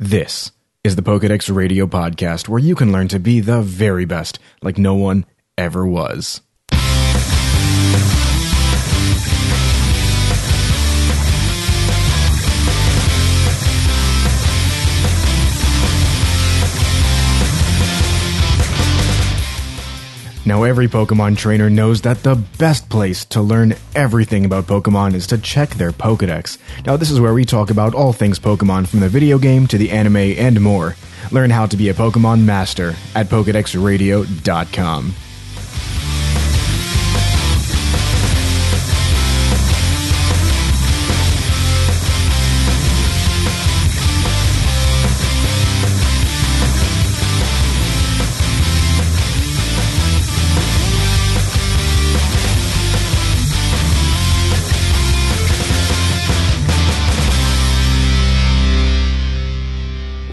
This is the Pokedex Radio Podcast, where you can learn to be the very best, like no one ever was. Now, every Pokemon trainer knows that the best place to learn everything about Pokemon is to check their Pokedex. Now, this is where we talk about all things Pokemon from the video game to the anime and more. Learn how to be a Pokemon master at PokedexRadio.com.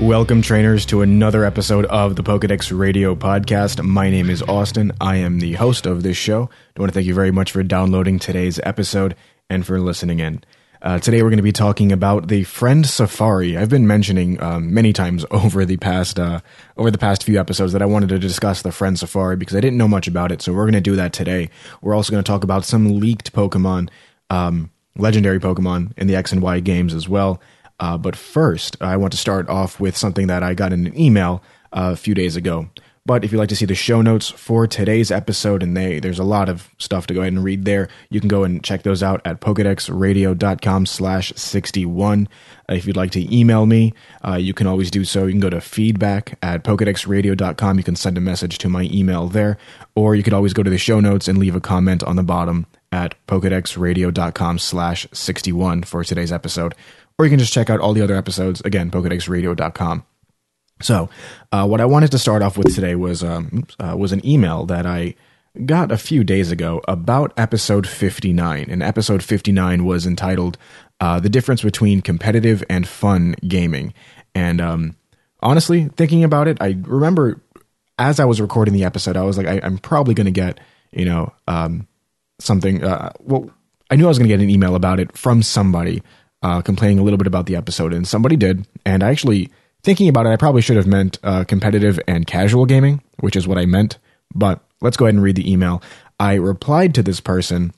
Welcome, trainers, to another episode of the Pokedex Radio Podcast. My name is Austin. I am the host of this show. I want to thank you very much for downloading today's episode and for listening in. Uh, today, we're going to be talking about the Friend Safari. I've been mentioning um, many times over the past uh, over the past few episodes that I wanted to discuss the Friend Safari because I didn't know much about it. So we're going to do that today. We're also going to talk about some leaked Pokemon, um, legendary Pokemon in the X and Y games as well. Uh, but first, I want to start off with something that I got in an email uh, a few days ago. But if you'd like to see the show notes for today's episode, and they, there's a lot of stuff to go ahead and read there, you can go and check those out at pokedexradio.com slash 61. Uh, if you'd like to email me, uh, you can always do so. You can go to feedback at pokedexradio.com. You can send a message to my email there, or you could always go to the show notes and leave a comment on the bottom at pokedexradio.com slash 61 for today's episode or you can just check out all the other episodes. Again pokedexradio.com so uh, what i wanted to start off with today was um, uh, was an email that i got a few days ago about episode 59 and episode 59 was entitled uh, the difference between competitive and fun gaming. And um, honestly thinking about it i remember as i was recording the episode i was like I, am probably going to get you know um, something uh, well i knew i was going to get an email about it from somebody uh, complaining a little bit about the episode, and somebody did. And I actually, thinking about it, I probably should have meant uh, competitive and casual gaming, which is what I meant. But let's go ahead and read the email. I replied to this person,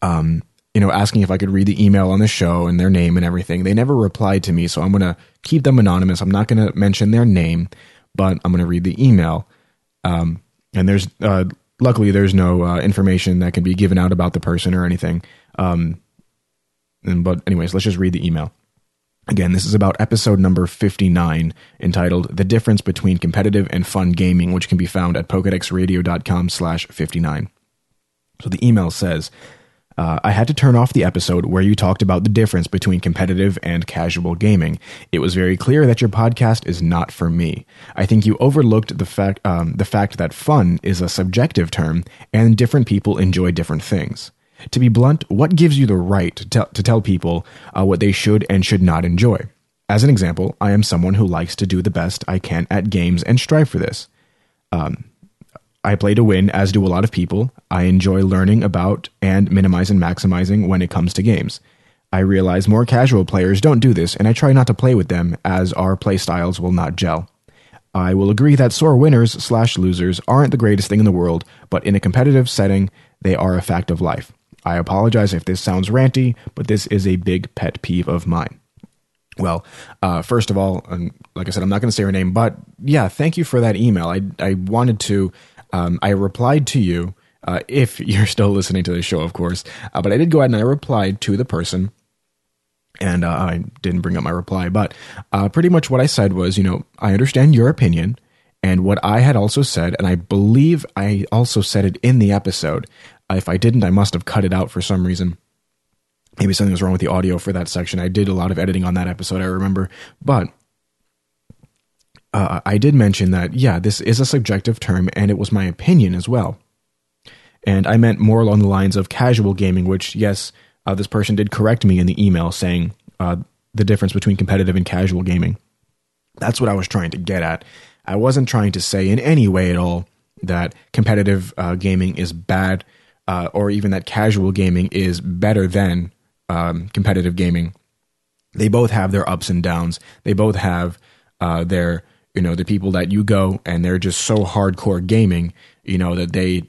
um, you know, asking if I could read the email on the show and their name and everything. They never replied to me, so I'm going to keep them anonymous. I'm not going to mention their name, but I'm going to read the email. Um, and there's, uh, luckily, there's no uh, information that can be given out about the person or anything. Um, but, anyways, let's just read the email. Again, this is about episode number 59, entitled The Difference Between Competitive and Fun Gaming, which can be found at pokedexradio.com slash 59. So the email says, uh, I had to turn off the episode where you talked about the difference between competitive and casual gaming. It was very clear that your podcast is not for me. I think you overlooked the fact um, the fact that fun is a subjective term, and different people enjoy different things. To be blunt, what gives you the right to, tell, to tell people uh, what they should and should not enjoy? As an example, I am someone who likes to do the best I can at games and strive for this. Um, I play to win, as do a lot of people. I enjoy learning about and minimizing and maximizing when it comes to games. I realize more casual players don't do this, and I try not to play with them, as our play styles will not gel. I will agree that sore winners slash losers aren't the greatest thing in the world, but in a competitive setting, they are a fact of life. I apologize if this sounds ranty, but this is a big pet peeve of mine. Well, uh, first of all, and like I said, I'm not going to say her name, but yeah, thank you for that email. I I wanted to, um, I replied to you. Uh, if you're still listening to the show, of course, uh, but I did go ahead and I replied to the person, and uh, I didn't bring up my reply. But uh, pretty much what I said was, you know, I understand your opinion, and what I had also said, and I believe I also said it in the episode, if I didn't, I must have cut it out for some reason. Maybe something was wrong with the audio for that section. I did a lot of editing on that episode, I remember. But uh, I did mention that, yeah, this is a subjective term, and it was my opinion as well. And I meant more along the lines of casual gaming, which, yes, uh, this person did correct me in the email saying uh, the difference between competitive and casual gaming. That's what I was trying to get at. I wasn't trying to say in any way at all that competitive uh, gaming is bad uh, or even that casual gaming is better than um, competitive gaming. they both have their ups and downs. They both have uh, their, you know, the people that you go and they're just so hardcore gaming, you know, that they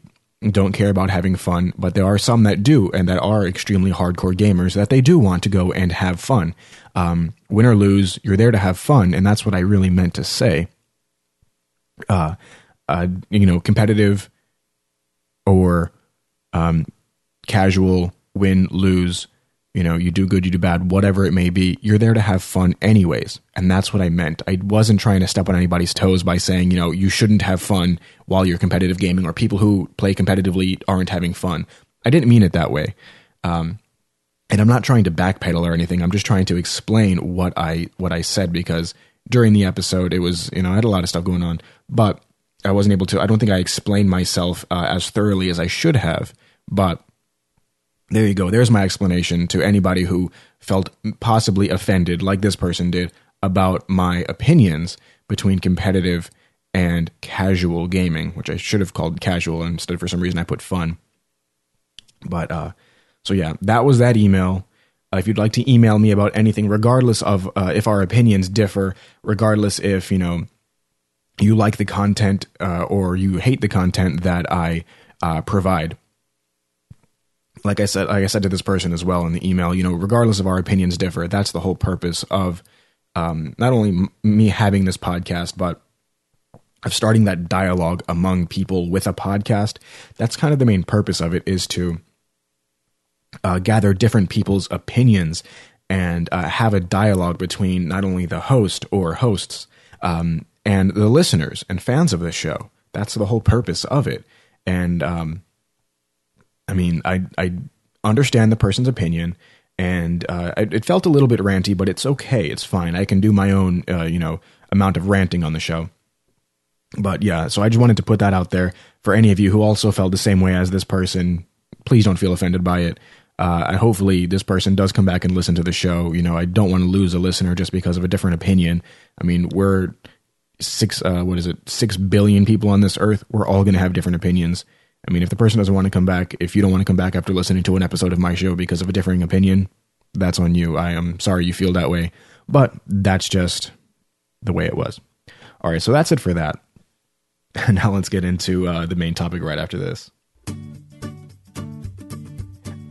don't care about having fun. But there are some that do and that are extremely hardcore gamers that they do want to go and have fun. Um, win or lose, you're there to have fun. And that's what I really meant to say. Uh, uh, you know, competitive or um, casual win, lose you know, you do good, you do bad, whatever it may be, you're there to have fun anyways. And that's what I meant. I wasn't trying to step on anybody's toes by saying, you know, you shouldn't have fun while you're competitive gaming or people who play competitively aren't having fun. I didn't mean it that way. Um, and I'm not trying to backpedal or anything. I'm just trying to explain what I what I said because during the episode it was, you know, I had a lot of stuff going on, but I wasn't able to I don't think I explained myself uh, as thoroughly as I should have, but there you go. There's my explanation to anybody who felt possibly offended, like this person did, about my opinions between competitive and casual gaming, which I should have called casual instead. For some reason, I put fun. But uh, so yeah, that was that email. Uh, if you'd like to email me about anything, regardless of uh, if our opinions differ, regardless if you know you like the content uh, or you hate the content that I uh, provide, like I said, like I said to this person as well in the email, you know, regardless of our opinions differ, that's the whole purpose of um, not only m- me having this podcast, but of starting that dialogue among people with a podcast. That's kind of the main purpose of it is to uh, gather different people's opinions and uh, have a dialogue between not only the host or hosts um, and the listeners and fans of the show. That's the whole purpose of it. And um, I mean, I I understand the person's opinion, and uh, it, felt a little bit ranty, but it's okay. It's fine. I can do my own, uh, you know, amount of ranting on the show. But yeah, so I just wanted to put that out there for any of you who also felt the same way as this person. Please don't feel offended by it. Uh, hopefully, this person does come back and listen to the show. You know, I don't want to lose a listener just because of a different opinion. I mean, we're six, uh, what is it, six billion people on this earth. We're all going to have different opinions I mean, if the person doesn't want to come back, if you don't want to come back after listening to an episode of my show because of a differing opinion, that's on you. I am sorry you feel that way, but that's just the way it was. All right, so that's it for that. now let's get into uh, the main topic right after this.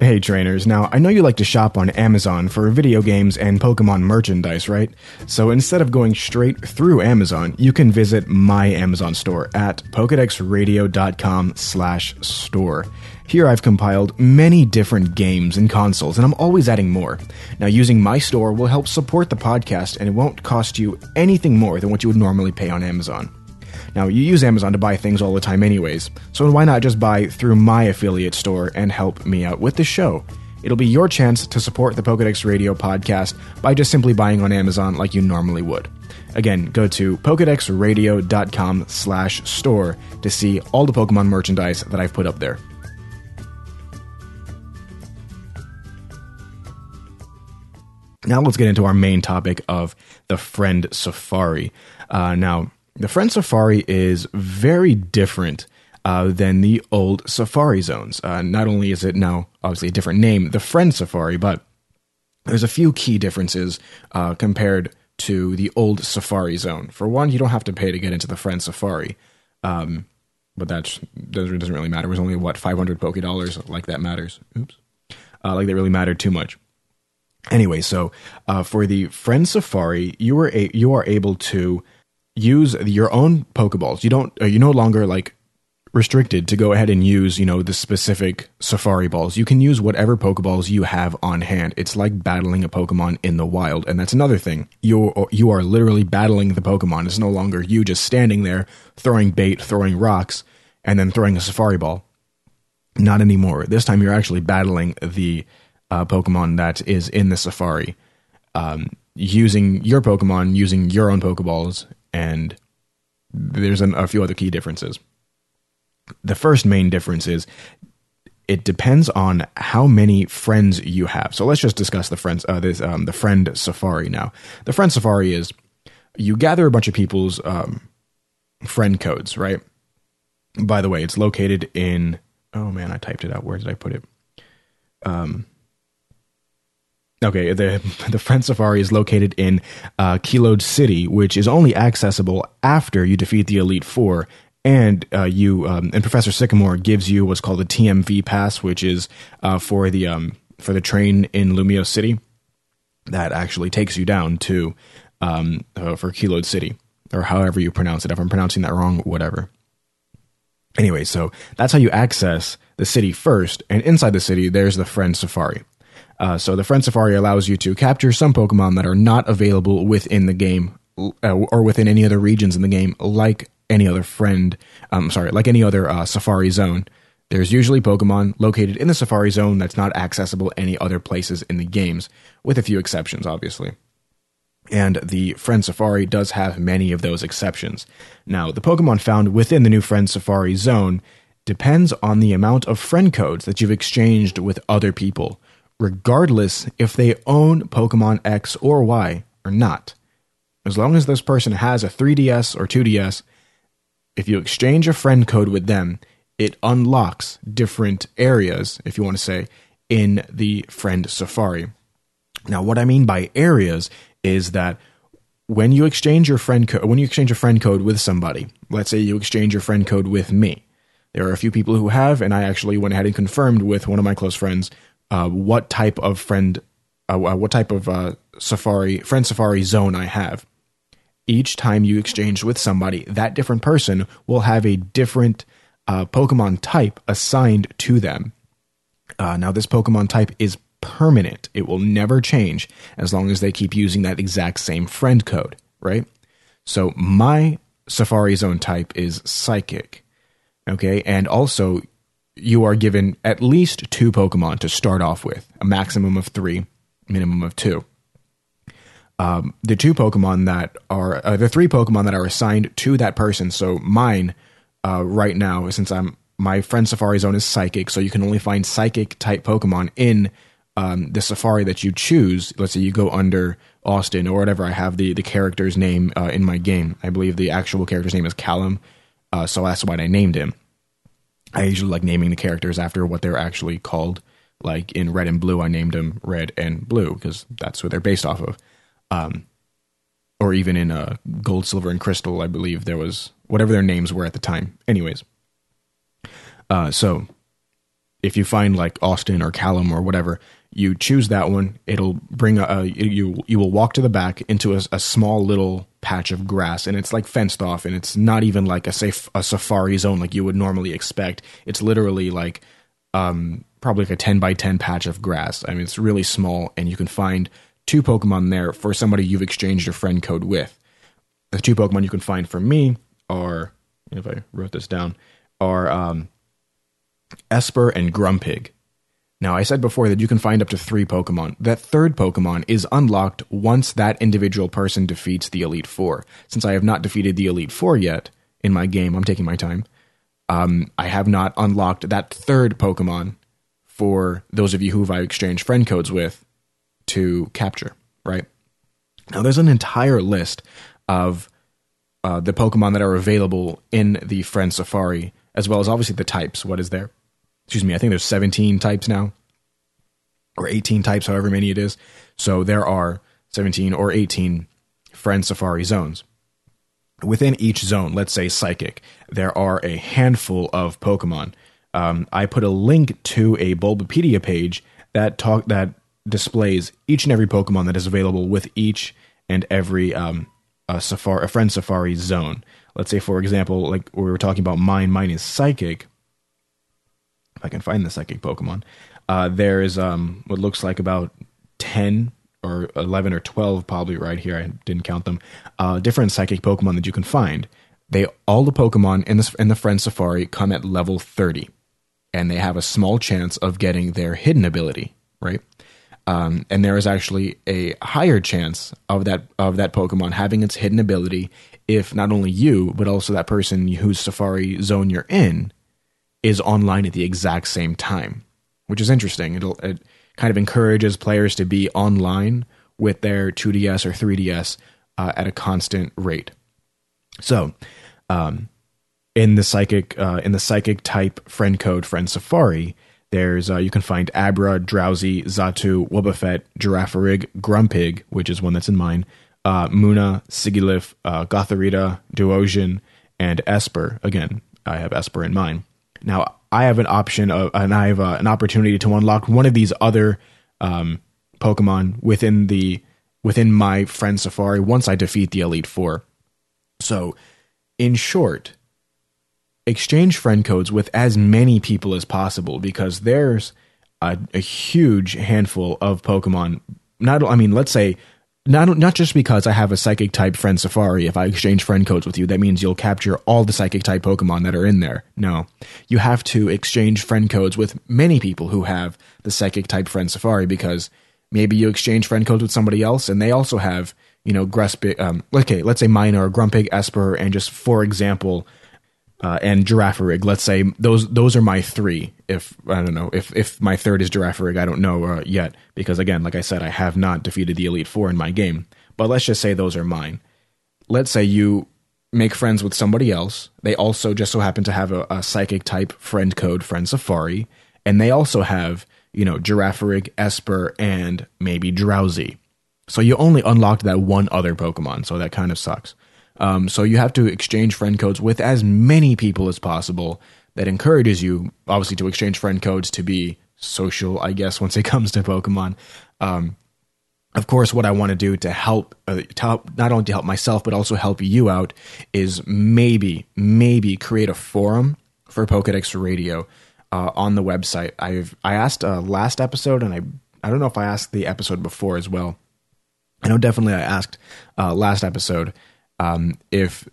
Hey trainers, now I know you like to shop on Amazon for video games and Pokemon merchandise, right? So instead of going straight through Amazon, you can visit my Amazon store at pokedexradio.com slash store. Here I've compiled many different games and consoles, and I'm always adding more. Now using my store will help support the podcast and it won't cost you anything more than what you would normally pay on Amazon. Now, you use Amazon to buy things all the time, anyways, so why not just buy through my affiliate store and help me out with the show? It'll be your chance to support the Pokedex Radio podcast by just simply buying on Amazon like you normally would. Again, go to pokedexradio.com slash store to see all the Pokemon merchandise that I've put up there. Now let's get into our main topic of the Friend Safari. Uh, now, the Friend Safari is very different uh, than the old Safari zones. Uh, not only is it now obviously a different name, the Friend Safari, but there's a few key differences uh, compared to the old Safari zone. For one, you don't have to pay to get into the Friend Safari. Um, but that doesn't really matter. It was only what 500 Poke dollars. Like that matters. Oops. Uh, like that really mattered too much. Anyway, so uh, for the Friend Safari, you were a- you are able to use your own Pokeballs. You don't. Uh, you no longer like restricted to go ahead and use you know the specific Safari balls. You can use whatever Pokeballs you have on hand. It's like battling a Pokemon in the wild, and that's another thing. You you are literally battling the Pokemon. It's no longer you just standing there throwing bait, throwing rocks, and then throwing a Safari ball. Not anymore. This time you're actually battling the uh, Pokemon that is in the Safari. Um, using your Pokemon, using your own Pokeballs, and there's an, a few other key differences. The first main difference is it depends on how many friends you have. So let's just discuss the friends, uh, this, um, the friend safari now. The friend safari is you gather a bunch of people's um, friend codes, right? By the way, it's located in. Oh man, I typed it out. Where did I put it? Um, Okay, the the Friend Safari is located in uh, Kiloude City, which is only accessible after you defeat the Elite Four, and uh, you um, and Professor Sycamore gives you what's called a TMV pass, which is uh, for the um, for the train in Lumiose City that actually takes you down to um, uh, for Kiloude City or however you pronounce it. If I'm pronouncing that wrong, whatever. Anyway, so that's how you access the city first, and inside the city, there's the Friend Safari. Uh, so the Friend Safari allows you to capture some Pokemon that are not available within the game uh, or within any other regions in the game, like any other friend. Um, sorry, like any other uh, Safari zone. There's usually Pokemon located in the Safari zone that's not accessible any other places in the games, with a few exceptions, obviously. And the Friend Safari does have many of those exceptions. Now, the Pokemon found within the new Friend Safari zone depends on the amount of friend codes that you've exchanged with other people, regardless if they own Pokemon X or Y or not. As long as this person has a 3DS or 2DS, if you exchange a friend code with them, it unlocks different areas, if you want to say, in the Friend Safari. Now, what I mean by areas is that when you exchange your friend code, when you exchange a friend code with somebody, let's say you exchange your friend code with me, there are a few people who have, and I actually went ahead and confirmed with one of my close friends uh, what type of friend, uh, uh what type of uh, Safari friend Safari zone I have. Each time you exchange with somebody, that different person will have a different uh, Pokemon type assigned to them. Uh, now, this Pokemon type is permanent. It will never change as long as they keep using that exact same friend code, right? So my Safari Zone type is Psychic. Okay, and also you are given at least two Pokemon to start off with, a maximum of three, minimum of two. Um, the two Pokemon that are uh, the three Pokemon that are assigned to that person. So mine, uh, right now, since I'm my friend Safari Zone is Psychic, so you can only find Psychic type Pokemon in um, the safari that you choose, let's say you go under Austin or whatever, I have the the character's name uh, in my game. I believe the actual character's name is Calem, uh, so that's why I named him. I usually like naming the characters after what they're actually called. Like in Red and Blue, I named them Red and Blue because that's what they're based off of. Um, or even in uh, Gold, Silver, and Crystal, I believe there was whatever their names were at the time. Anyways, uh, so if you find like Austin or Calem or whatever, you choose that one. It'll bring a, a you you will walk to the back into a, a, small little patch of grass, and it's like fenced off, and it's not even like a safe a safari zone like you would normally expect. It's literally like um, probably like a ten by ten patch of grass. I mean, it's really small, and you can find two Pokemon there for somebody you've exchanged your friend code with. The two Pokemon you can find for me are, if I wrote this down, are um, Espurr and Grumpig. Now, I said before that you can find up to three Pokemon. That third Pokemon is unlocked once that individual person defeats the Elite Four. Since I have not defeated the Elite Four yet in my game, I'm taking my time. Um, I have not unlocked that third Pokemon for those of you who I've exchanged friend codes with to capture, right? Now, there's an entire list of uh, the Pokemon that are available in the Friend Safari, as well as obviously the types. What is there? Excuse me, I think there's 17 types now, or 18 types, however many it is. So there are 17 or 18 friend safari zones. Within each zone, let's say psychic, there are a handful of Pokemon. Um, I put a link to a Bulbapedia page that talk that displays each and every Pokemon that is available with each and every um, a safari, a friend safari zone. Let's say, for example, like we were talking about mine. Mine is psychic. I can find the psychic Pokemon. Uh, there is um, what looks like about 10 or 11 or 12 probably right here. I didn't count them. Uh, different psychic Pokemon that you can find. They all the Pokemon in the in the Friend Safari come at level 30, and they have a small chance of getting their hidden ability. Right. Um, and there is actually a higher chance of that of that Pokemon having its hidden ability if not only you but also that person whose Safari zone you're in is online at the exact same time, which is interesting. It'll, it kind of encourages players to be online with their 2DS or 3DS uh, at a constant rate. So, um, in the psychic uh, in the psychic type friend code friend Safari, There's uh, you can find Abra, Drowzee, Xatu, Wobbuffet, Girafarig, Grumpig, which is one that's in mine, uh, Munna, Sigilyph, uh, Gothorita, Duosion, and Espurr. Again, I have Espurr in mine. Now I have an option of, and I have uh, an opportunity to unlock one of these other um, Pokemon within the within my friend Safari once I defeat the Elite Four. So, in short, exchange friend codes with as many people as possible because there's a, a huge handful of Pokemon. Not, I mean, let's say not not just because I have a psychic type friend Safari, if I exchange friend codes with you, that means you'll capture all the psychic type Pokemon that are in there. No. You have to exchange friend codes with many people who have the psychic type friend Safari because maybe you exchange friend codes with somebody else and they also have, you know, Gruspig, um, okay, let's say Minor, Grumpig, Espurr, and just for example, uh, and Girafarig. Let's say those those are my three. If I don't know if if my third is Girafarig, I don't know uh, yet because again, like I said, I have not defeated the Elite Four in my game. But let's just say those are mine. Let's say you make friends with somebody else. They also just so happen to have a, a psychic type friend code, friend Safari, and they also have you know Girafarig, Espurr, and maybe Drowzee. So you only unlocked that one other Pokemon, so that kind of sucks. Um, so you have to exchange friend codes with as many people as possible. That encourages you, obviously, to exchange friend codes to be social, I guess, once it comes to Pokemon. Um, of course, what I want to do to help, uh, to help, not only to help myself, but also help you out is maybe, maybe create a forum for Pokedex Radio uh, on the website. I've I asked uh, last episode, and I I don't know if I asked the episode before as well. I know definitely I asked uh, last episode um, if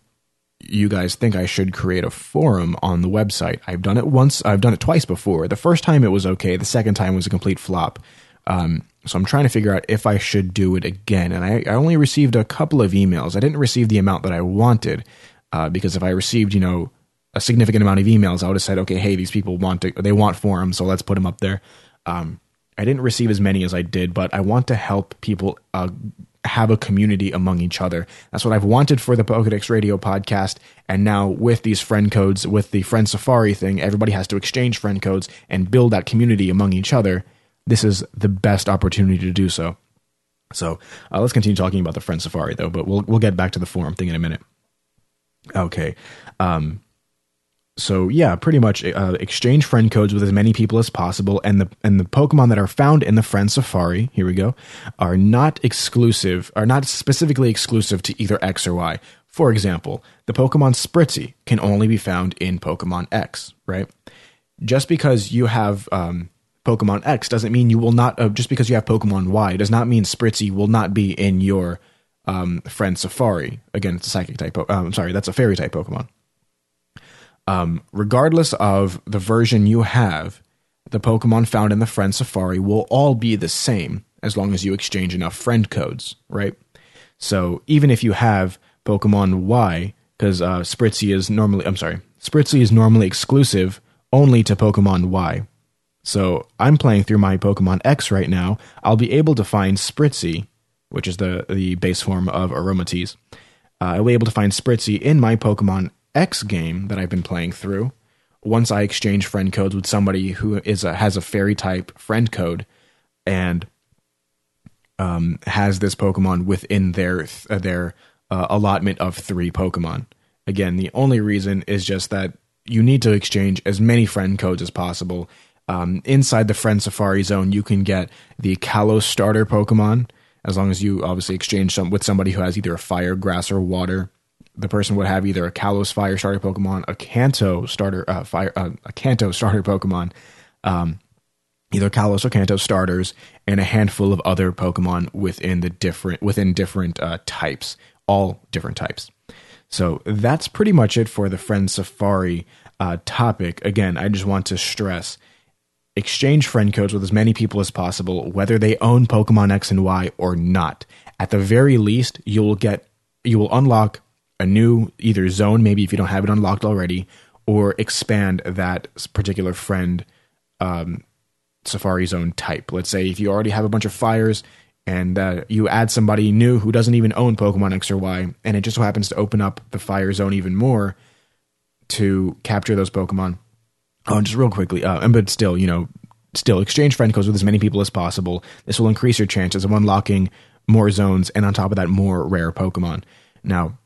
you guys think I should create a forum on the website. I've done it once, I've done it twice before. The first time it was okay, the second time was a complete flop. Um, so I'm trying to figure out if I should do it again. And I, I, only received a couple of emails. I didn't receive the amount that I wanted uh, because if I received, you know, a significant amount of emails, I would have said, okay, hey, these people want to, they want forums, so let's put them up there. Um, I didn't receive as many as I did, but I want to help people uh, have a community among each other. That's what I've wanted for the Pokedex Radio podcast. And now with these friend codes, with the Friend Safari thing, everybody has to exchange friend codes and build that community among each other. This is the best opportunity to do so. So uh, let's continue talking about the Friend Safari, though. But we'll we'll get back to the forum thing in a minute. Okay. Um, so yeah, pretty much uh, exchange friend codes with as many people as possible, and the and the Pokemon that are found in the Friend Safari, here we go, are not exclusive, are not specifically exclusive to either X or Y. For example, the Pokemon Spritzee can only be found in Pokemon X, right? Just because you have um, Pokemon X doesn't mean you will not. Uh, just because you have Pokemon Y does not mean Spritzee will not be in your um, Friend Safari. Again, it's a Psychic type. Po- um, I'm sorry, that's a Fairy type Pokemon um, regardless of the version you have, the Pokemon found in the Friend Safari will all be the same as long as you exchange enough friend codes, right? So even if you have Pokemon Y, because uh, Spritzee is normally, I'm sorry, Spritzee is normally exclusive only to Pokemon Y. So I'm playing through my Pokemon X right now. I'll be able to find Spritzee, which is the, the base form of Aromatisse. Uh, I'll be able to find Spritzee in my Pokemon X game that I've been playing through, once I exchange friend codes with somebody who is a, has a fairy type friend code and um, has this Pokemon within their uh, their uh, allotment of three Pokemon. Again, the only reason is just that you need to exchange as many friend codes as possible. Um, inside the friend Safari zone, you can get the Kalos starter Pokemon as long as you obviously exchange some with somebody who has either a fire, grass, or water the person would have either a Kalos Fire starter Pokemon, a Kanto starter uh, fire, uh, a Kanto starter Pokemon, um, either Kalos or Kanto starters, and a handful of other Pokemon within the different within different uh, types, all different types. So that's pretty much it for the Friend Safari uh, topic. Again, I just want to stress exchange friend codes with as many people as possible, whether they own Pokemon X and Y or not. At the very least, you will get you will unlock a new either zone, maybe if you don't have it unlocked already, or expand that particular friend um, Safari Zone type. Let's say if you already have a bunch of fires and uh, you add somebody new who doesn't even own Pokemon X or Y, and it just so happens to open up the fire zone even more to capture those Pokemon. Oh, and just real quickly, uh, but still, you know, still exchange friend codes with as many people as possible. This will increase your chances of unlocking more zones and on top of that, more rare Pokemon. Now,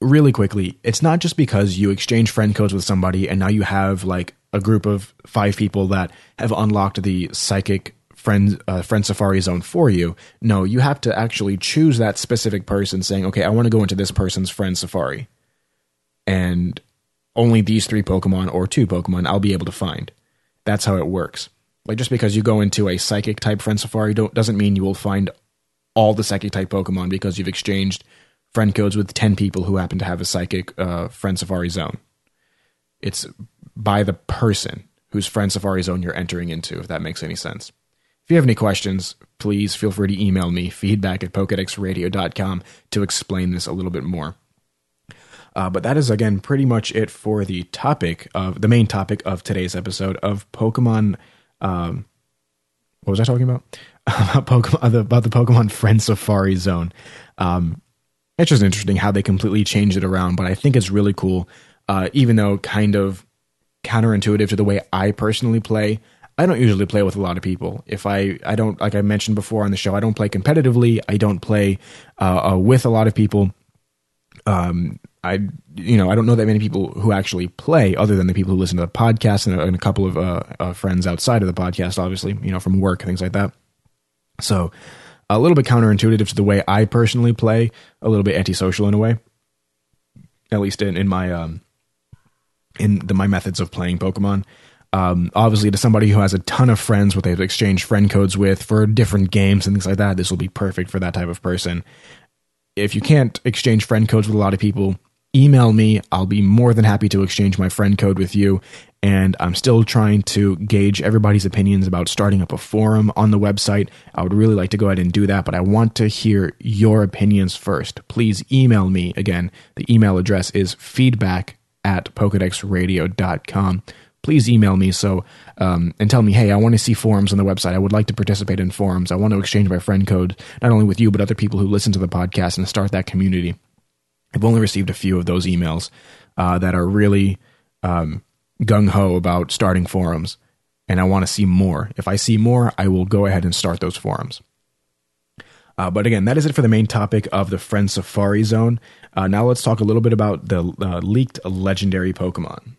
really quickly, it's not just because you exchange friend codes with somebody and now you have like a group of five people that have unlocked the psychic friend uh, friend safari zone for you. No, you have to actually choose that specific person saying, "Okay, I want to go into this person's friend safari." And only these 3 Pokemon or 2 Pokemon I'll be able to find. That's how it works. Like just because you go into a psychic type friend safari doesn't mean you will find all the psychic type Pokemon because you've exchanged friend codes with 10 people who happen to have a psychic uh, friend safari zone. It's by the person whose friend safari zone you're entering into, if that makes any sense. If you have any questions, please feel free to email me, feedback at pokedexradio.com, to explain this a little bit more. Uh, but that is, again, pretty much it for the topic of the main topic of today's episode of Pokemon. Um, what was I talking about? about, Pokemon, about the Pokemon Friend Safari Zone. Um, it's just interesting how they completely changed it around, but I think it's really cool, uh, even though kind of counterintuitive to the way I personally play. I don't usually play with a lot of people. If I, I don't, like I mentioned before on the show, I don't play competitively. I don't play uh, uh, with a lot of people. Um, I, you know, I don't know that many people who actually play, other than the people who listen to the podcast and, and a couple of uh, uh, friends outside of the podcast, obviously, you know, from work things like that. So, a little bit counterintuitive to the way I personally play, a little bit antisocial in a way, at least in, in my um, in the, my methods of playing Pokemon. Um, obviously, to somebody who has a ton of friends, what they've exchanged friend codes with for different games and things like that, this will be perfect for that type of person. If you can't exchange friend codes with a lot of people, email me. I'll be more than happy to exchange my friend code with you. And I'm still trying to gauge everybody's opinions about starting up a forum on the website. I would really like to go ahead and do that, but I want to hear your opinions first. Please email me. Again, the email address is feedback at pokedexradio.com. Please email me so um, and tell me, hey, I want to see forums on the website. I would like to participate in forums. I want to exchange my friend code not only with you but other people who listen to the podcast and start that community. I've only received a few of those emails uh, that are really um, gung ho about starting forums, and I want to see more. If I see more, I will go ahead and start those forums. Uh, but again, that is it for the main topic of the Friend Safari Zone. Uh, now let's talk a little bit about the uh, leaked legendary Pokemon.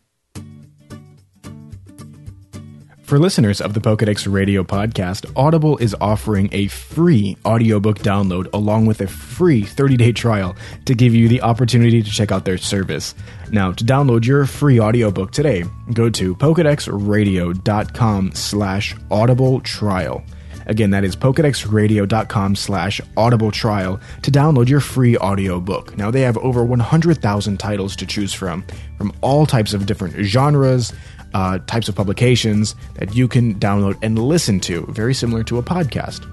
For listeners of the Pokedex Radio podcast, Audible is offering a free audiobook download along with a free 30-day trial to give you the opportunity to check out their service. Now, to download your free audiobook today, go to pokedexradio.com slash audible trial. Again, that is pokedexradio.com slash audible trial to download your free audiobook. Now, they have over 100,000 titles to choose from, from all types of different genres, uh, types of publications that you can download and listen to, very similar to a podcast.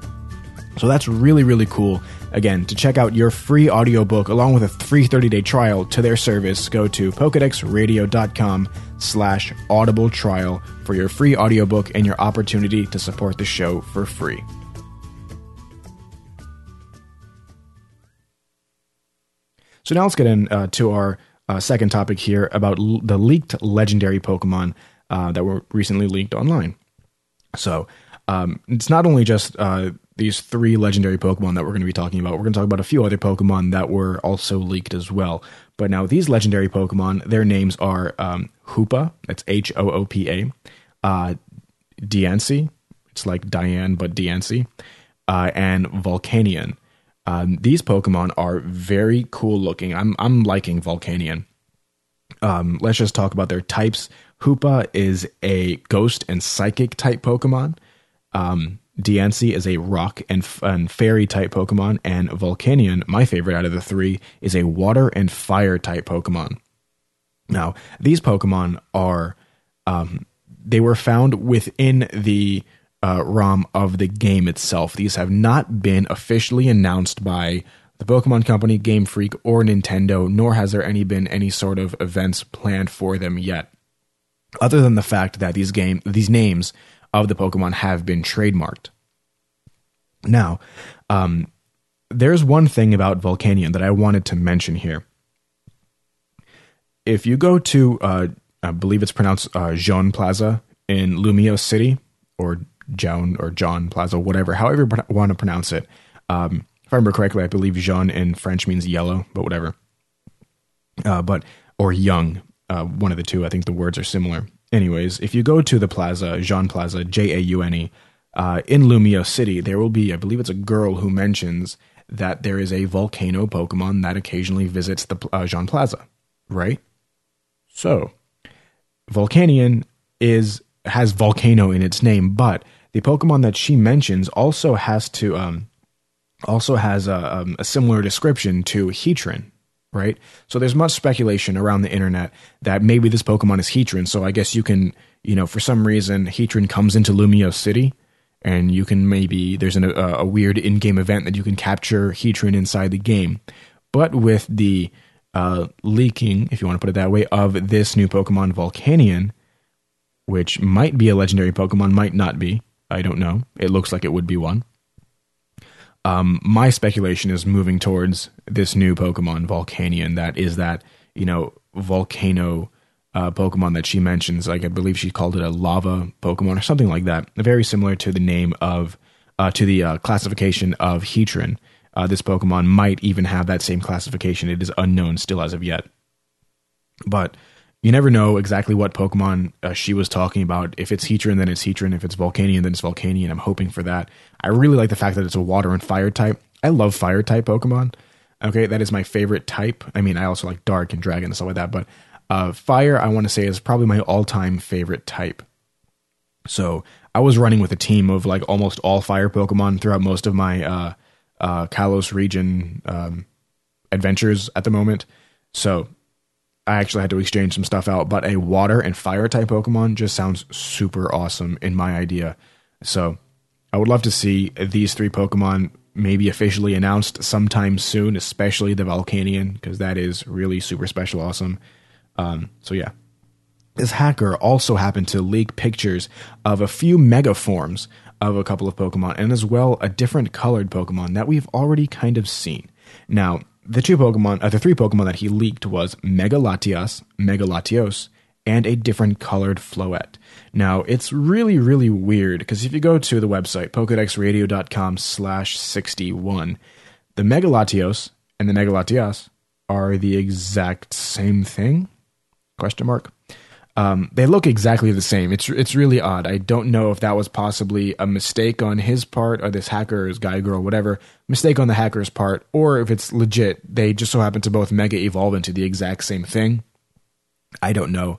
So that's really, really cool. Again, to check out your free audiobook along with a free 30-day trial to their service, go to pokedexradio.com slash audible trial for your free audiobook and your opportunity to support the show for free. So now let's get into uh, our uh, second topic here about l- the leaked legendary Pokemon uh, that were recently leaked online. So um, it's not only just uh, these three legendary Pokemon that we're going to be talking about. We're going to talk about a few other Pokemon that were also leaked as well. But now these legendary Pokemon, their names are um, Hoopa, that's H O O P A, uh, Diancie, it's like Diane but Diancie, uh, and Volcanion. Um, these Pokemon are very cool looking. I'm I'm liking Volcanion. Um, let's just talk about their types. Hoopa is a ghost and psychic type Pokemon. Um, Diancie is a rock and, and fairy type Pokemon, and Volcanion, my favorite out of the three, is a water and fire type Pokemon. Now, these Pokemon are um, they were found within the uh, ROM of the game itself. These have not been officially announced by the Pokemon Company, Game Freak, or Nintendo, nor has there any been any sort of events planned for them yet. Other than the fact that these game these names of the Pokemon have been trademarked. Now, um, there's one thing about Volcanion that I wanted to mention here. If you go to, uh, I believe it's pronounced uh, Jean Plaza in Lumiose City or John or John Plaza, whatever, however you want to pronounce it. Um, if I remember correctly, I believe Jean in French means yellow, but whatever. Uh, but or young, uh, one of the two. I think the words are similar. Anyways, if you go to the plaza, Jean Plaza, J A U N E, uh, in Lumiose City, there will be, I believe it's a girl who mentions that there is a volcano Pokemon that occasionally visits the uh, Jean Plaza, right? So, Volcanion is has volcano in its name, but the Pokemon that she mentions also has to um, also has a, um, a similar description to Heatran, right? So there's much speculation around the internet that maybe this Pokemon is Heatran. So I guess you can, you know, for some reason, Heatran comes into Lumiose City, and you can maybe there's an, a, a weird in-game event that you can capture Heatran inside the game. But with the uh, leaking, if you want to put it that way, of this new Pokemon Volcanion, which might be a legendary Pokemon, might not be. I don't know. It looks like it would be one. Um, my speculation is moving towards this new Pokemon, Volcanion, that is that, you know, volcano uh, Pokemon that she mentions. Like, I believe she called it a lava Pokemon or something like that. Very similar to the name of, uh, to the uh, classification of Heatran. Uh, this Pokemon might even have that same classification. It is unknown still as of yet. But you never know exactly what Pokemon uh, she was talking about. If it's Heatran, then it's Heatran. If it's Volcanion, then it's Volcanion. I'm hoping for that. I really like the fact that it's a water and fire type. I love fire type Pokemon. Okay, that is my favorite type. I mean, I also like Dark and Dragon and stuff like that, but uh, Fire, I want to say, is probably my all time favorite type. So I was running with a team of like almost all fire Pokemon throughout most of my uh, uh, Kalos region um, adventures at the moment. So I actually had to exchange some stuff out, but a water and fire type Pokemon just sounds super awesome in my idea. So I would love to see these three Pokemon maybe officially announced sometime soon, especially the Volcanion, because that is really super special awesome. Um, so yeah. This hacker also happened to leak pictures of a few mega forms of a couple of Pokemon, and as well a different colored Pokemon that we've already kind of seen. Now, the two Pokemon, uh, the three Pokemon that he leaked was Mega Latias, Mega Latios, and a different colored Floette. Now, it's really, really weird because if you go to the website, pokedexradio.com slash 61, the Mega Latios and the Mega Latias are the exact same thing? Question mark. Um, they look exactly the same. It's it's really odd. I don't know if that was possibly a mistake on his part or this hacker's guy, girl, whatever mistake on the hacker's part, or if it's legit. They just so happen to both mega evolve into the exact same thing. I don't know.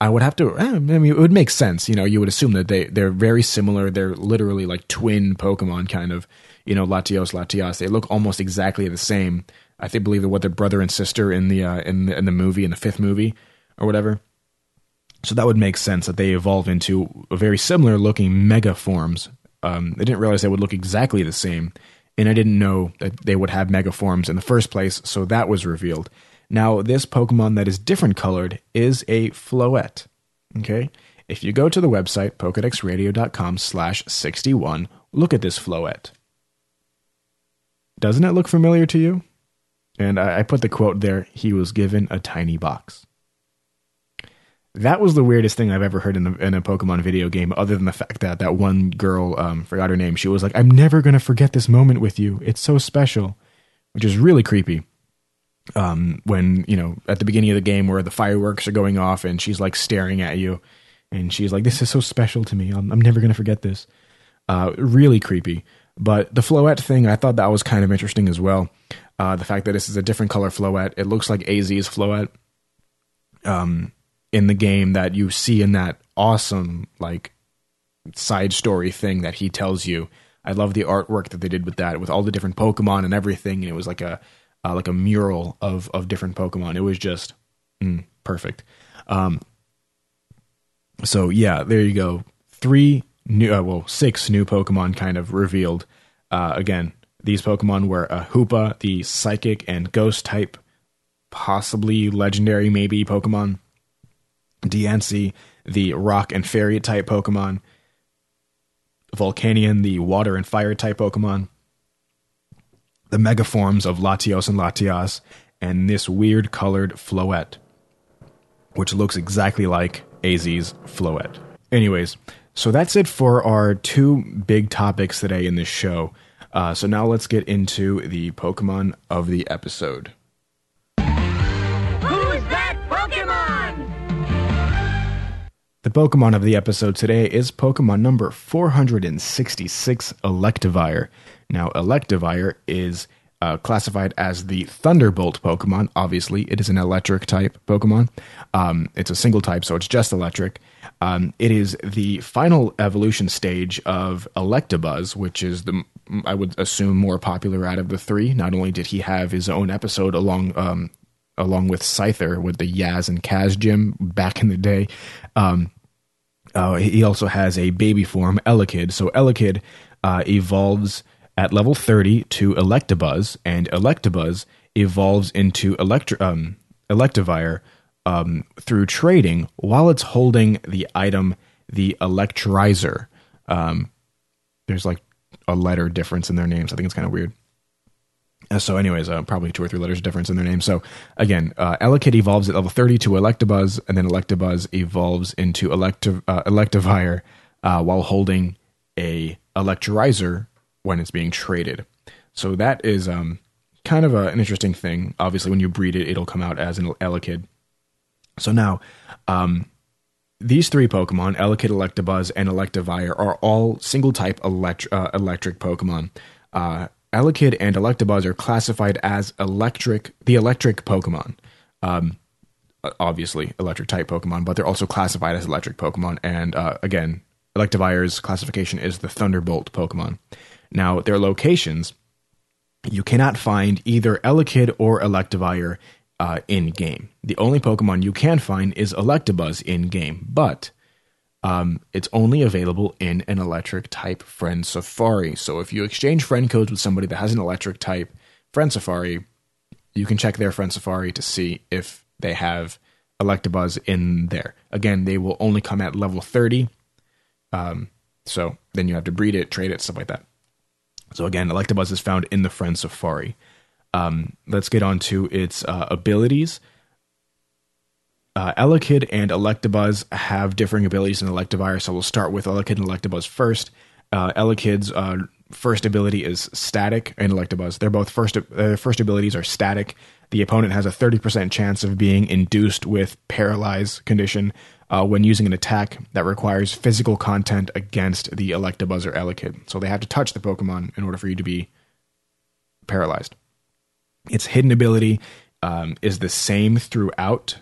I would have to. Eh, I mean, it would make sense. You know, you would assume that they they're very similar. They're literally like twin Pokemon, kind of. You know, Latios, Latias. They look almost exactly the same. I think believe they're what they're brother and sister in the uh, in the, in the movie in the fifth movie or whatever. So that would make sense that they evolve into very similar looking mega forms. Um, I didn't realize they would look exactly the same, and I didn't know that they would have mega forms in the first place, so that was revealed. Now, this Pokemon that is different colored is a Floette. Okay? If you go to the website, pokedexradio.com slash 61, look at this Floette. Doesn't it look familiar to you? And I, I put the quote there, he was given a tiny box. That was the weirdest thing I've ever heard in, in a Pokemon video game, other than the fact that that one girl, um, forgot her name, she was like, I'm never going to forget this moment with you. It's so special, which is really creepy. Um, when, you know, at the beginning of the game where the fireworks are going off and she's like staring at you and she's like, This is so special to me. I'm, I'm never going to forget this. Uh, really creepy. But the Floette thing, I thought that was kind of interesting as well. Uh, the fact that this is a different color Floette. It looks like AZ's Floette. Um, in the game that you see in that awesome like side story thing that he tells you. I love the artwork that they did with that, with all the different Pokemon and everything, and it was like a uh, like a mural of of different Pokemon. It was just mm, perfect. Um, so yeah, there you go. Three new, uh, well, six new Pokemon kind of revealed. Uh, again, these Pokemon were a Hoopa, the Psychic and Ghost type, possibly legendary, maybe Pokemon. Diancie, the rock and fairy type Pokemon, Volcanion, the water and fire type Pokemon, the mega forms of Latios and Latias, and this weird colored Floette, which looks exactly like AZ's Floette. anyways, so that's it for our two big topics today in this show. Uh, so now let's get into the Pokemon of the episode. The Pokemon of the episode today is Pokemon number 466, Electivire. Now, Electivire is uh, classified as the Thunderbolt Pokemon. Obviously, it is an electric type Pokemon. Um, it's a single type, so it's just electric. Um, it is the final evolution stage of Electabuzz, which is the I would assume more popular out of the three. Not only did he have his own episode along um, along with Scyther with the Yas and Kaz gym back in the day. Um, uh, he also has a baby form, Elekid. So Elekid uh, evolves at level 30 to Electabuzz, and Electabuzz evolves into Electri- um, Electivire um, through trading while it's holding the item, the Electirizer. Um, there's like a letter difference in their names. I think it's kind of weird. Uh, so, anyways, uh, probably two or three letters difference in their name. So, again, uh, Elekid evolves at level 30 to Electabuzz, and then Electabuzz evolves into Electiv- uh, Electivire uh, while holding a Electirizer when it's being traded. So that is um, kind of a, an interesting thing. Obviously, when you breed it, it'll come out as an Elekid. So now, um, these three Pokemon, Elekid, Electabuzz, and Electivire, are all single type elect- uh, electric Pokemon. Uh, Elekid and Electabuzz are classified as electric, the electric Pokemon. Um, obviously, electric type Pokemon, but they're also classified as electric Pokemon. And uh, again, Electivire's classification is the Thunderbolt Pokemon. Now, their locations, you cannot find either Elekid or Electivire uh, in game. The only Pokemon you can find is Electabuzz in game, but um, it's only available in an electric type friend safari. So if you exchange friend codes with somebody that has an electric type friend safari, you can check their friend safari to see if they have Electabuzz in there. Again, they will only come at level 30. Um, so then you have to breed it, trade it, stuff like that. So again, Electabuzz is found in the friend safari. Um, let's get on to its uh, abilities. Uh, Elekid and Electabuzz have differing abilities in Electivire, so we'll start with Elekid and Electabuzz first. Uh, Elekid's uh, first ability is static, and Electabuzz. They're both first. Uh, first abilities are static. The opponent has a 30% chance of being induced with paralyze condition uh, when using an attack that requires physical content against the Electabuzz or Elekid. So they have to touch the Pokemon in order for you to be paralyzed. Its hidden ability um, is the same throughout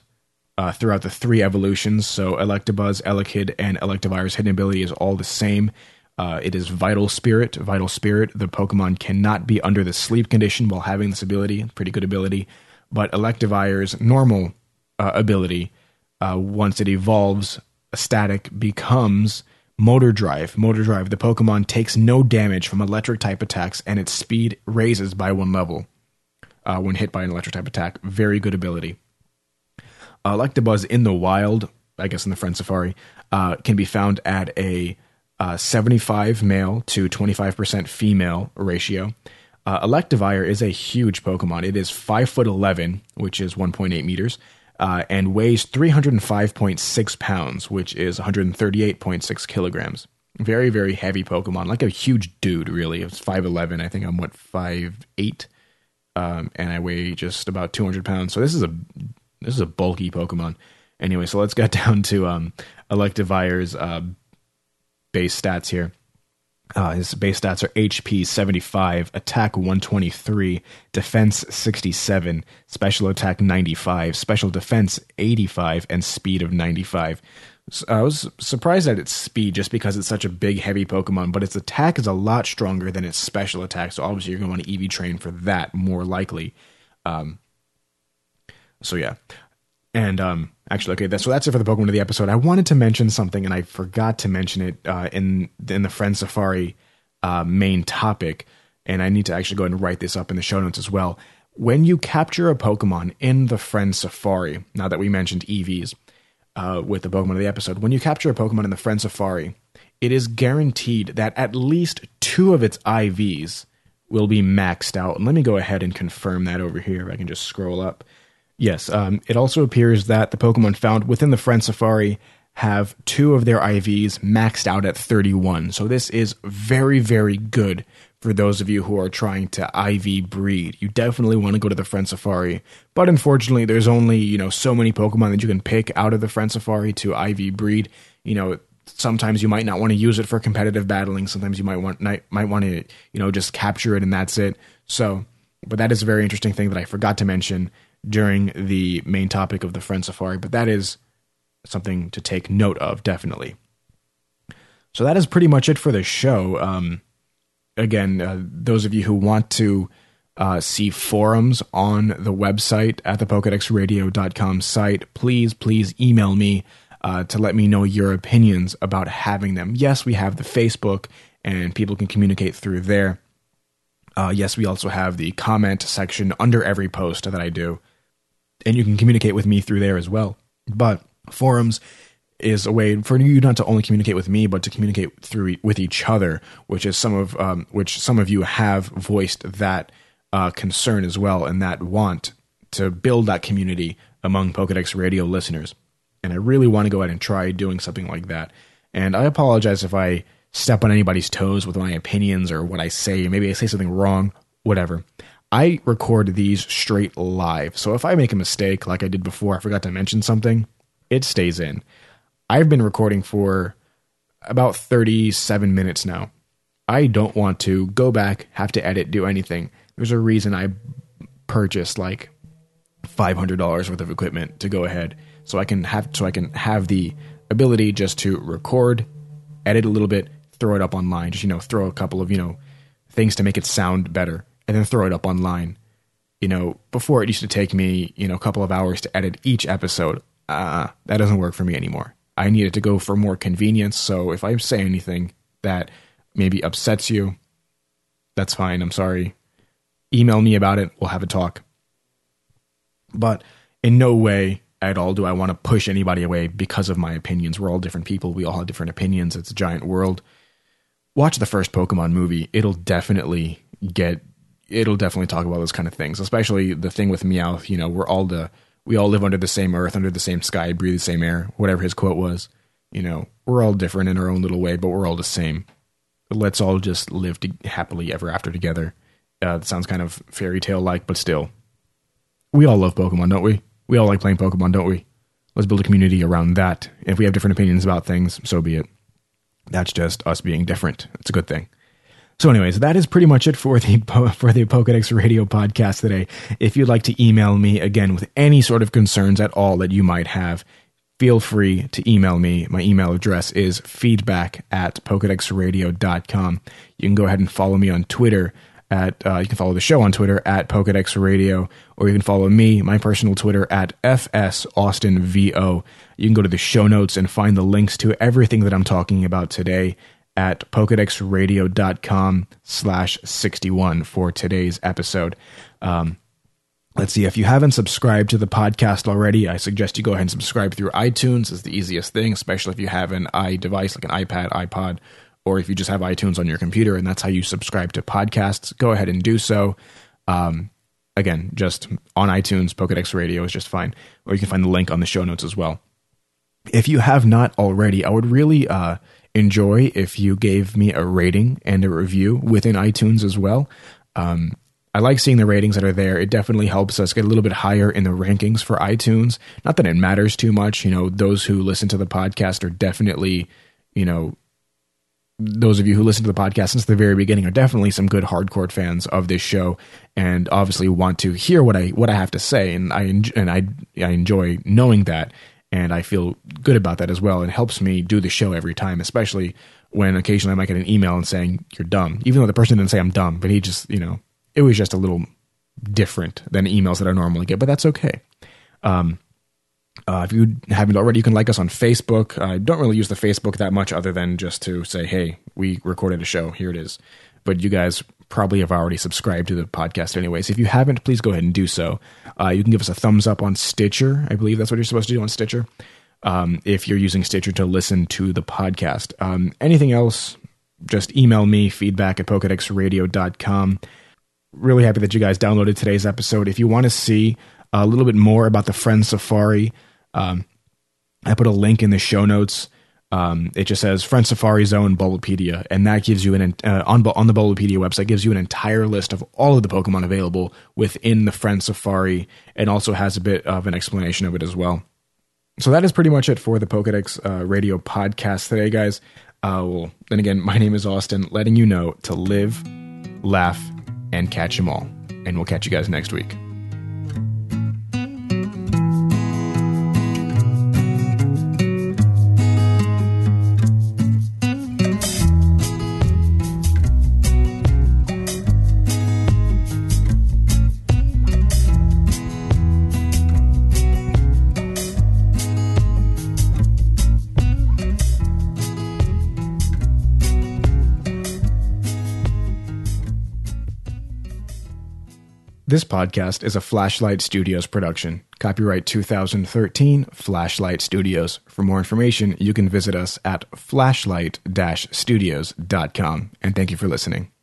uh, throughout the three evolutions. So Electabuzz, Elekid, and Electivire's hidden ability is all the same. Uh, it is Vital Spirit. Vital Spirit. The Pokemon cannot be under the sleep condition while having this ability. Pretty good ability. But Electivire's normal uh, ability, uh, once it evolves, static becomes Motor Drive. Motor Drive. The Pokemon takes no damage from electric type attacks, and its speed raises by one level uh, when hit by an electric type attack. Very good ability. Uh, Electabuzz in the wild, I guess in the Friend Safari, uh, can be found at a uh, 75 male to 25% female ratio. Uh, Electivire is a huge Pokemon. It is 5 foot 11, which is 1.8 meters, uh, and weighs 305.6 pounds, which is 138.6 kilograms. Very, very heavy Pokemon, like a huge dude, really. It's 5'11. I think I'm, what, 5'8? Um, and I weigh just about 200 pounds. So this is a this is a bulky Pokemon. Anyway, so let's get down to um, Electivire's uh, base stats here. Uh, his base stats are HP 75, attack 123, defense 67, special attack 95, special defense 85, and speed of 95. So I was surprised at its speed just because it's such a big, heavy Pokemon, but its attack is a lot stronger than its special attack. So obviously, you're going to want to EV train for that more likely. Um, so yeah, and um, actually, okay, that's, so that's it for the Pokemon of the episode. I wanted to mention something, and I forgot to mention it uh, in in the Friend Safari uh, main topic, and I need to actually go and write this up in the show notes as well. When you capture a Pokemon in the Friend Safari, now that we mentioned EVs uh, with the Pokemon of the episode, when you capture a Pokemon in the Friend Safari, it is guaranteed that at least two of its IVs will be maxed out. And let me go ahead and confirm that over here. I can just scroll up. Yes, um, it also appears that the Pokemon found within the Friend Safari have two of their IVs maxed out at 31. So this is very, very good for those of you who are trying to IV breed. You definitely want to go to the Friend Safari. But unfortunately, there's only, you know, so many Pokemon that you can pick out of the Friend Safari to IV breed. You know, sometimes you might not want to use it for competitive battling. Sometimes you might want might want to, you know, just capture it and that's it. So, but that is a very interesting thing that I forgot to mention during the main topic of the Friend Safari, but that is something to take note of, definitely. So that is pretty much it for the show. Um, again, uh, those of you who want to uh, see forums on the website at the PokedexRadio.com site, please, please email me uh, to let me know your opinions about having them. Yes, we have the Facebook, and people can communicate through there. Uh, yes, we also have the comment section under every post that I do and you can communicate with me through there as well. But forums is a way for you not to only communicate with me, but to communicate through with each other, which is some of um, which some of you have voiced that uh, concern as well, and that want to build that community among Pokedex Radio listeners. And I really want to go ahead and try doing something like that. And I apologize if I step on anybody's toes with my opinions or what I say. Maybe I say something wrong, whatever. I record these straight live. So if I make a mistake, like I did before, I forgot to mention something, it stays in. I've been recording for about 37 minutes now. I don't want to go back, have to edit, do anything. There's a reason I purchased like $500 worth of equipment to go ahead so I can have so I can have the ability just to record, edit a little bit, throw it up online, just you know, throw a couple of, you know, things to make it sound better and then throw it up online. You know, before it used to take me, you know, a couple of hours to edit each episode. Uh, that doesn't work for me anymore. I need it to go for more convenience. So if I say anything that maybe upsets you, that's fine. I'm sorry. Email me about it. We'll have a talk. But in no way at all do I want to push anybody away because of my opinions. We're all different people. We all have different opinions. It's a giant world. Watch the first Pokemon movie. It'll definitely get it'll definitely talk about those kind of things, especially the thing with Meowth. You know, we're all the we all live under the same earth, under the same sky, breathe the same air. Whatever his quote was, you know, we're all different in our own little way, but we're all the same. Let's all just live to, happily ever after together. Uh, it sounds kind of fairy tale like, but still, we all love Pokemon, don't we? We all like playing Pokemon, don't we? Let's build a community around that. If we have different opinions about things, so be it. That's just us being different. It's a good thing. So, anyways, that is pretty much it for the for the Pokedex Radio podcast today. If you'd like to email me again with any sort of concerns at all that you might have, feel free to email me. My email address is feedback at pokedexradio.com. You can go ahead and follow me on Twitter at uh, you can follow the show on Twitter at Pokedex Radio, or you can follow me, my personal Twitter at FS Austin VO. You can go to the show notes and find the links to everything that I'm talking about today at pokedexradio.com slash 61 for today's episode. Um, let's see, if you haven't subscribed to the podcast already, I suggest you go ahead and subscribe through iTunes. It's the easiest thing, especially if you have an iDevice like an iPad, iPod, or if you just have iTunes on your computer and that's how you subscribe to podcasts, go ahead and do so. Um, again, just on iTunes, Pokedex Radio is just fine. Or you can find the link on the show notes as well. If you have not already, I would really uh, enjoy if you gave me a rating and a review within iTunes as well. Um, I like seeing the ratings that are there. It definitely helps us get a little bit higher in the rankings for iTunes. Not that it matters too much. You know, those who listen to the podcast are definitely, you know, those of you who listen to the podcast since the very beginning are definitely some good hardcore fans of this show and obviously want to hear what I what I have to say and I and I I enjoy knowing that and I feel good about that as well. It helps me do the show every time, especially when occasionally I might get an email and saying you're dumb, even though the person didn't say I'm dumb, but he just you know it was just a little different than emails that I normally get, but that's okay. Um, uh, if you haven't already, you can like us on Facebook. I don't really use the Facebook that much, other than just to say, "Hey, we recorded a show. Here it is." But you guys probably have already subscribed to the podcast anyways. If you haven't, please go ahead and do so. Uh, you can give us a thumbs up on Stitcher. I believe that's what you're supposed to do on Stitcher. Um, if you're using Stitcher to listen to the podcast. Um, anything else, just email me, feedback at pokedexradio.com. Really happy that you guys downloaded today's episode. If you want to see a little bit more about the Friend Safari, um, I put a link in the show notes. Um, it just says Friend Safari Zone Bulbapedia, and that gives you an uh, on on the Bulbapedia website gives you an entire list of all of the Pokemon available within the Friend Safari, and also has a bit of an explanation of it as well. So that is pretty much it for the Pokedex uh, Radio podcast today, guys. Uh, well, then again, my name is Austin, letting you know to live, laugh, and catch them all. And we'll catch you guys next week. This podcast is a Flashlight Studios production. Copyright 2013, Flashlight Studios. For more information, you can visit us at flashlight-studios.com. And thank you for listening.